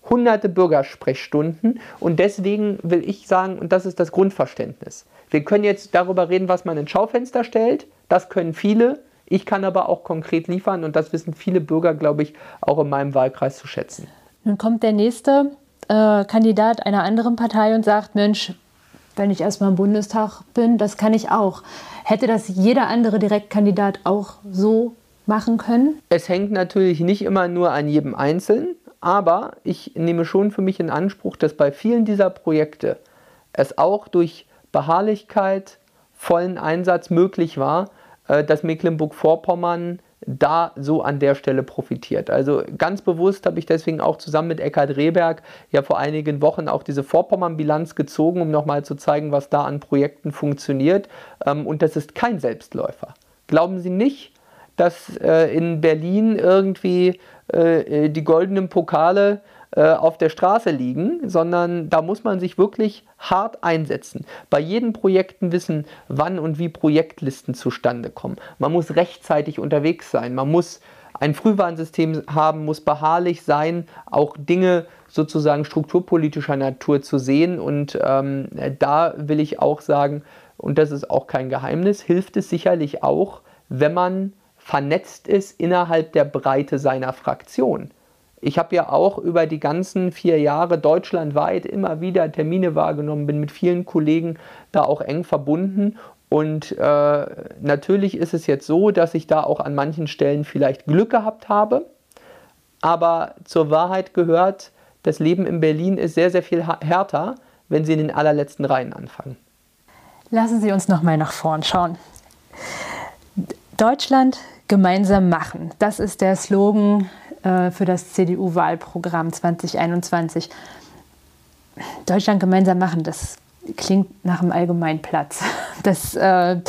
hunderte Bürgersprechstunden und deswegen will ich sagen, und das ist das Grundverständnis. Wir können jetzt darüber reden, was man ins Schaufenster stellt, das können viele, ich kann aber auch konkret liefern und das wissen viele Bürger, glaube ich, auch in meinem Wahlkreis zu schätzen. Nun kommt der nächste äh, Kandidat einer anderen Partei und sagt, Mensch, wenn ich erstmal im Bundestag bin, das kann ich auch. Hätte das jeder andere Direktkandidat auch so machen können? Es hängt natürlich nicht immer nur an jedem Einzelnen, aber ich nehme schon für mich in Anspruch, dass bei vielen dieser Projekte es auch durch Beharrlichkeit, vollen Einsatz möglich war, äh, dass Mecklenburg-Vorpommern da so an der Stelle profitiert. Also ganz bewusst habe ich deswegen auch zusammen mit Eckhard Rehberg ja vor einigen Wochen auch diese Vorpommern-Bilanz gezogen, um nochmal zu zeigen, was da an Projekten funktioniert. Ähm, und das ist kein Selbstläufer. Glauben Sie nicht, dass äh, in Berlin irgendwie äh, die goldenen Pokale äh, auf der Straße liegen, sondern da muss man sich wirklich hart einsetzen. Bei jedem Projekten wissen, wann und wie Projektlisten zustande kommen. Man muss rechtzeitig unterwegs sein. Man muss ein Frühwarnsystem haben, muss beharrlich sein, auch Dinge sozusagen strukturpolitischer Natur zu sehen. Und ähm, da will ich auch sagen, und das ist auch kein Geheimnis, hilft es sicherlich auch, wenn man vernetzt ist innerhalb der Breite seiner Fraktion. Ich habe ja auch über die ganzen vier Jahre deutschlandweit immer wieder Termine wahrgenommen, bin mit vielen Kollegen da auch eng verbunden. Und äh, natürlich ist es jetzt so, dass ich da auch an manchen Stellen vielleicht Glück gehabt habe. Aber zur Wahrheit gehört, das Leben in Berlin ist sehr, sehr viel härter, wenn Sie in den allerletzten Reihen anfangen. Lassen Sie uns nochmal nach vorn schauen. Deutschland gemeinsam machen. Das ist der Slogan äh, für das CDU-Wahlprogramm 2021. Deutschland gemeinsam machen, das klingt nach einem Allgemeinplatz. (laughs) Das, äh,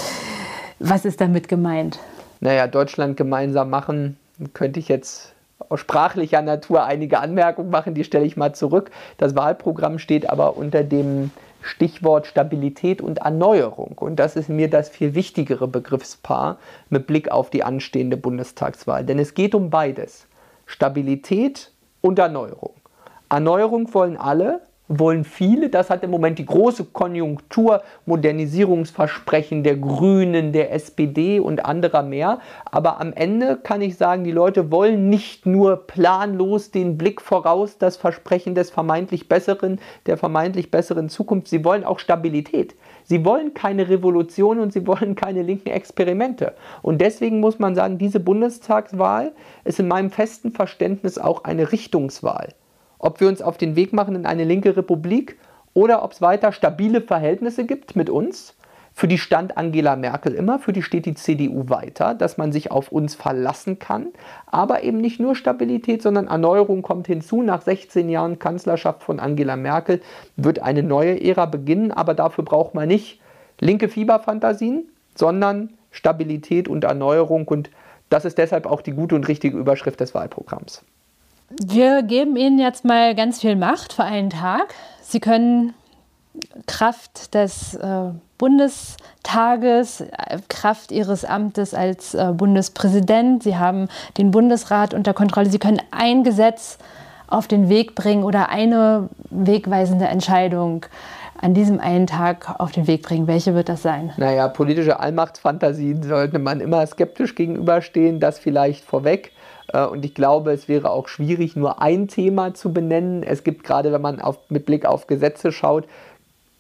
was ist damit gemeint? Naja, Deutschland gemeinsam machen, könnte ich jetzt aus sprachlicher Natur einige Anmerkungen machen, die stelle ich mal zurück. Das Wahlprogramm steht aber unter dem Stichwort Stabilität und Erneuerung. Und das ist mir das viel wichtigere Begriffspaar mit Blick auf die anstehende Bundestagswahl. Denn es geht um beides. Stabilität und Erneuerung. Erneuerung wollen alle, wollen viele. Das hat im Moment die große Konjunktur, Modernisierungsversprechen der Grünen, der SPD und anderer mehr. Aber am Ende kann ich sagen, die Leute wollen nicht nur planlos den Blick voraus, das Versprechen des vermeintlich besseren, der vermeintlich besseren Zukunft. Sie wollen auch Stabilität. Sie wollen keine Revolution und sie wollen keine linken Experimente. Und deswegen muss man sagen, diese Bundestagswahl ist in meinem festen Verständnis auch eine Richtungswahl. Ob wir uns auf den Weg machen in eine linke Republik oder ob es weiter stabile Verhältnisse gibt mit uns für die stand Angela Merkel immer, für die steht die CDU weiter, dass man sich auf uns verlassen kann. Aber eben nicht nur Stabilität, sondern Erneuerung kommt hinzu. Nach 16 Jahren Kanzlerschaft von Angela Merkel wird eine neue Ära beginnen. Aber dafür braucht man nicht linke Fieberfantasien, sondern Stabilität und Erneuerung. Und das ist deshalb auch die gute und richtige Überschrift des Wahlprogramms. Wir geben Ihnen jetzt mal ganz viel Macht für einen Tag. Sie können Kraft des äh, Bundestages, äh, Kraft ihres Amtes als äh, Bundespräsident. Sie haben den Bundesrat unter Kontrolle. Sie können ein Gesetz auf den Weg bringen oder eine wegweisende Entscheidung an diesem einen Tag auf den Weg bringen. Welche wird das sein? Naja, politische Allmachtsfantasien sollte man immer skeptisch gegenüberstehen, das vielleicht vorweg. Äh, und ich glaube, es wäre auch schwierig, nur ein Thema zu benennen. Es gibt gerade, wenn man auf, mit Blick auf Gesetze schaut,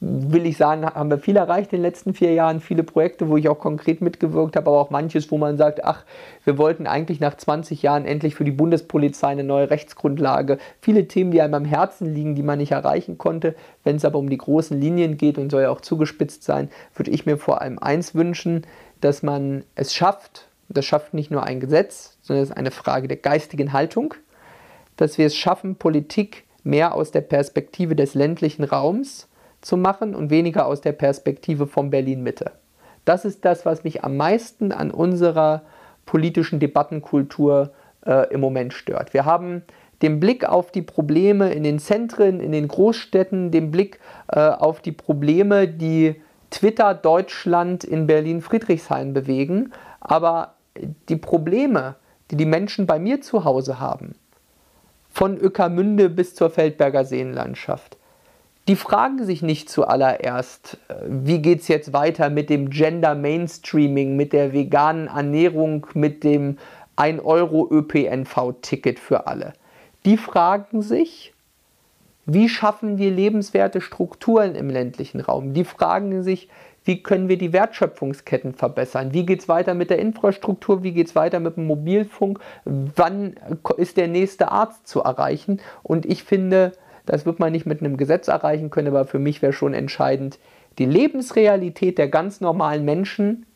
will ich sagen, haben wir viel erreicht in den letzten vier Jahren, viele Projekte, wo ich auch konkret mitgewirkt habe, aber auch manches, wo man sagt, ach, wir wollten eigentlich nach 20 Jahren endlich für die Bundespolizei eine neue Rechtsgrundlage. Viele Themen, die einem am Herzen liegen, die man nicht erreichen konnte. Wenn es aber um die großen Linien geht und soll ja auch zugespitzt sein, würde ich mir vor allem eins wünschen, dass man es schafft, das schafft nicht nur ein Gesetz, sondern es ist eine Frage der geistigen Haltung, dass wir es schaffen, Politik mehr aus der Perspektive des ländlichen Raums, zu machen und weniger aus der Perspektive von Berlin-Mitte. Das ist das, was mich am meisten an unserer politischen Debattenkultur äh, im Moment stört. Wir haben den Blick auf die Probleme in den Zentren, in den Großstädten, den Blick äh, auf die Probleme, die Twitter Deutschland in Berlin-Friedrichshain bewegen. Aber die Probleme, die die Menschen bei mir zu Hause haben, von Öckermünde bis zur Feldberger Seenlandschaft, die fragen sich nicht zuallererst, äh, wie geht es jetzt weiter mit dem Gender Mainstreaming, mit der veganen Ernährung, mit dem 1 Euro ÖPNV-Ticket für alle. Die fragen sich, wie schaffen wir lebenswerte Strukturen im ländlichen Raum? Die fragen sich, wie können wir die Wertschöpfungsketten verbessern? Wie geht es weiter mit der Infrastruktur? Wie geht es weiter mit dem Mobilfunk? Wann ist der nächste Arzt zu erreichen? Und ich finde, das wird man nicht mit einem Gesetz erreichen können, aber für mich wäre schon entscheidend, die Lebensrealität der ganz normalen Menschen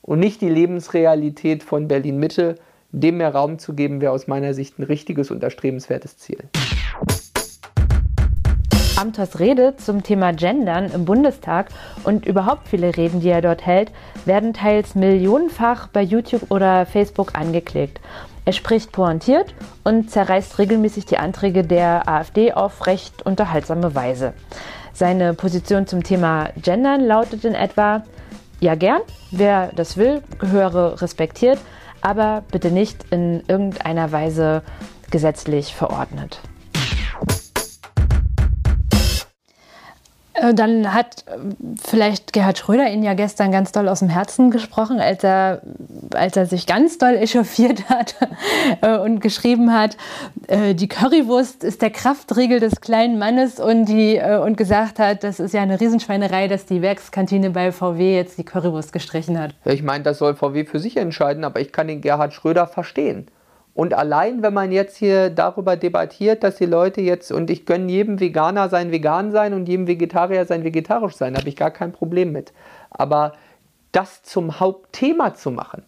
und nicht die Lebensrealität von Berlin Mitte, dem mehr Raum zu geben, wäre aus meiner Sicht ein richtiges und erstrebenswertes Ziel. Amthors Rede zum Thema Gendern im Bundestag und überhaupt viele Reden, die er dort hält, werden teils millionenfach bei YouTube oder Facebook angeklickt. Er spricht pointiert und zerreißt regelmäßig die Anträge der AfD auf recht unterhaltsame Weise. Seine Position zum Thema Gendern lautet in etwa, ja gern, wer das will, gehöre respektiert, aber bitte nicht in irgendeiner Weise gesetzlich verordnet. Dann hat äh, vielleicht Gerhard Schröder ihn ja gestern ganz doll aus dem Herzen gesprochen, als er, als er sich ganz doll echauffiert hat (laughs) äh, und geschrieben hat, die Currywurst ist der Kraftriegel des kleinen Mannes und, die, und gesagt hat, das ist ja eine Riesenschweinerei, dass die Werkskantine bei VW jetzt die Currywurst gestrichen hat. Ich meine, das soll VW für sich entscheiden, aber ich kann den Gerhard Schröder verstehen. Und allein, wenn man jetzt hier darüber debattiert, dass die Leute jetzt, und ich gönne jedem Veganer sein Vegan sein und jedem Vegetarier sein Vegetarisch sein, habe ich gar kein Problem mit. Aber das zum Hauptthema zu machen,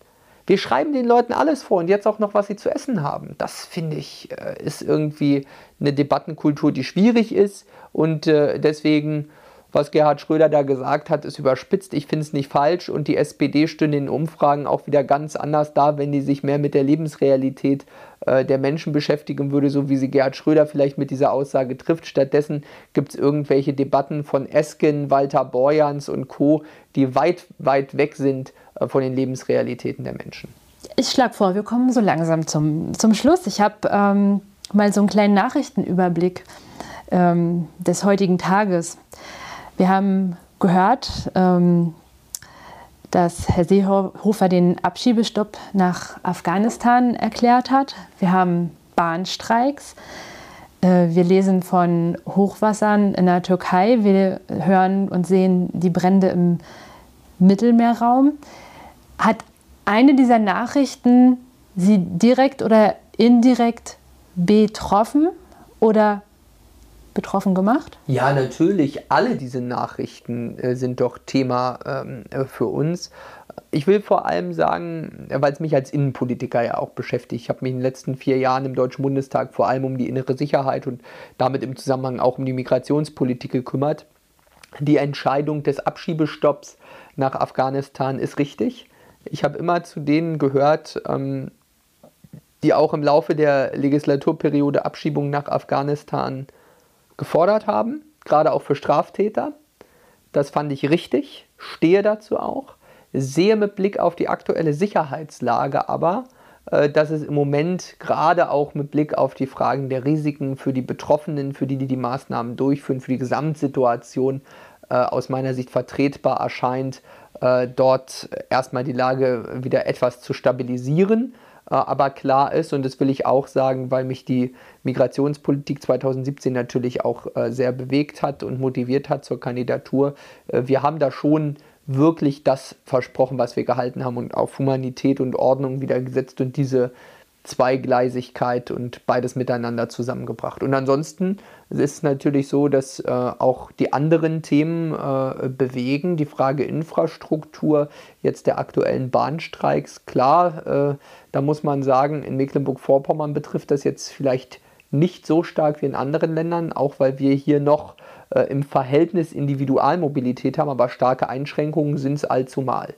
wir schreiben den Leuten alles vor und jetzt auch noch, was sie zu essen haben. Das finde ich, äh, ist irgendwie eine Debattenkultur, die schwierig ist und äh, deswegen was Gerhard Schröder da gesagt hat, ist überspitzt. Ich finde es nicht falsch und die SPD stünde in Umfragen auch wieder ganz anders da, wenn die sich mehr mit der Lebensrealität äh, der Menschen beschäftigen würde, so wie sie Gerhard Schröder vielleicht mit dieser Aussage trifft. Stattdessen gibt es irgendwelche Debatten von Esken, Walter Borjans und Co., die weit, weit weg sind äh, von den Lebensrealitäten der Menschen. Ich schlage vor, wir kommen so langsam zum, zum Schluss. Ich habe ähm, mal so einen kleinen Nachrichtenüberblick ähm, des heutigen Tages. Wir haben gehört, ähm, dass Herr Seehofer den Abschiebestopp nach Afghanistan erklärt hat. Wir haben Bahnstreiks. Äh, wir lesen von Hochwassern in der Türkei. Wir hören und sehen die Brände im Mittelmeerraum. Hat eine dieser Nachrichten Sie direkt oder indirekt betroffen oder betroffen gemacht? Ja, natürlich. Alle diese Nachrichten äh, sind doch Thema ähm, äh, für uns. Ich will vor allem sagen, weil es mich als Innenpolitiker ja auch beschäftigt. Ich habe mich in den letzten vier Jahren im Deutschen Bundestag vor allem um die innere Sicherheit und damit im Zusammenhang auch um die Migrationspolitik gekümmert. Die Entscheidung des Abschiebestopps nach Afghanistan ist richtig. Ich habe immer zu denen gehört, ähm, die auch im Laufe der Legislaturperiode Abschiebung nach Afghanistan gefordert haben, gerade auch für Straftäter. Das fand ich richtig, stehe dazu auch, sehe mit Blick auf die aktuelle Sicherheitslage aber, äh, dass es im Moment gerade auch mit Blick auf die Fragen der Risiken für die Betroffenen, für die, die die Maßnahmen durchführen, für die Gesamtsituation äh, aus meiner Sicht vertretbar erscheint, äh, dort erstmal die Lage wieder etwas zu stabilisieren aber klar ist, und das will ich auch sagen, weil mich die Migrationspolitik 2017 natürlich auch äh, sehr bewegt hat und motiviert hat zur Kandidatur, äh, wir haben da schon wirklich das versprochen, was wir gehalten haben und auf Humanität und Ordnung wieder gesetzt und diese Zweigleisigkeit und beides miteinander zusammengebracht. Und ansonsten ist es natürlich so, dass äh, auch die anderen Themen äh, bewegen. Die Frage Infrastruktur, jetzt der aktuellen Bahnstreiks, klar, äh, da muss man sagen, in Mecklenburg-Vorpommern betrifft das jetzt vielleicht nicht so stark wie in anderen Ländern, auch weil wir hier noch äh, im Verhältnis Individualmobilität haben, aber starke Einschränkungen sind es allzumal.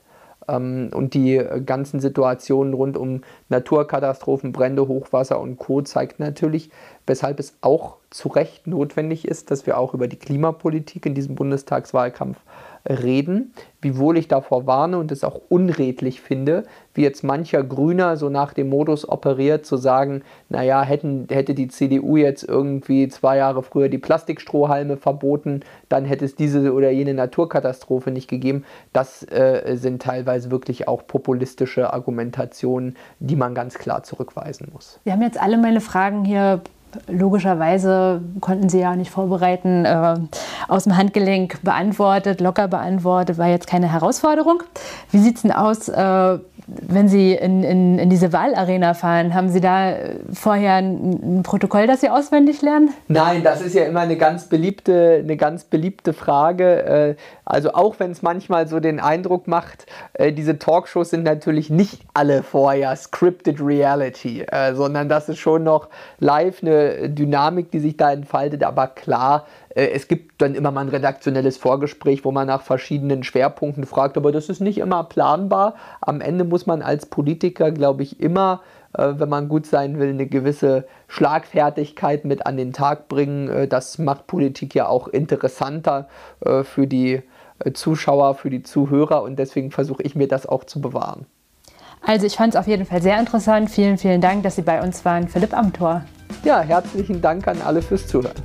Ähm, und die ganzen Situationen rund um Naturkatastrophen, Brände, Hochwasser und Co. zeigt natürlich, weshalb es auch zu Recht notwendig ist, dass wir auch über die Klimapolitik in diesem Bundestagswahlkampf reden, wiewohl ich davor warne und es auch unredlich finde, wie jetzt mancher Grüner so nach dem Modus operiert, zu sagen, naja, hätten, hätte die CDU jetzt irgendwie zwei Jahre früher die Plastikstrohhalme verboten, dann hätte es diese oder jene Naturkatastrophe nicht gegeben. Das äh, sind teilweise wirklich auch populistische Argumentationen, die man ganz klar zurückweisen muss. Wir haben jetzt alle meine Fragen hier logischerweise konnten sie ja nicht vorbereiten, äh, aus dem Handgelenk beantwortet, locker beantwortet, war jetzt keine Herausforderung. Wie sieht es denn aus, äh, wenn Sie in, in, in, diese Wahlarena fahren, haben Sie da vorher ein, ein, Protokoll, das Sie auswendig lernen? Nein, das ist ja immer eine ganz beliebte, eine ganz beliebte Frage. Äh, also auch wenn es manchmal so den Eindruck macht, äh, diese Talkshows sind natürlich nicht alle vorher scripted Reality, äh, sondern das ist schon noch live eine Dynamik, die sich da entfaltet. Aber klar, äh, es gibt dann immer mal ein redaktionelles Vorgespräch, wo man nach verschiedenen Schwerpunkten fragt, aber das ist nicht immer planbar. Am Ende muss man als Politiker, glaube ich, immer, äh, wenn man gut sein will, eine gewisse Schlagfertigkeit mit an den Tag bringen. Äh, das macht Politik ja auch interessanter für die Zuschauer, für die Zuhörer und deswegen versuche ich mir das auch zu bewahren. Also ich fand es auf jeden Fall sehr interessant. Vielen, vielen Dank, dass Sie bei uns waren. Philipp Amthor. Ja, herzlichen Dank an alle fürs Zuhören.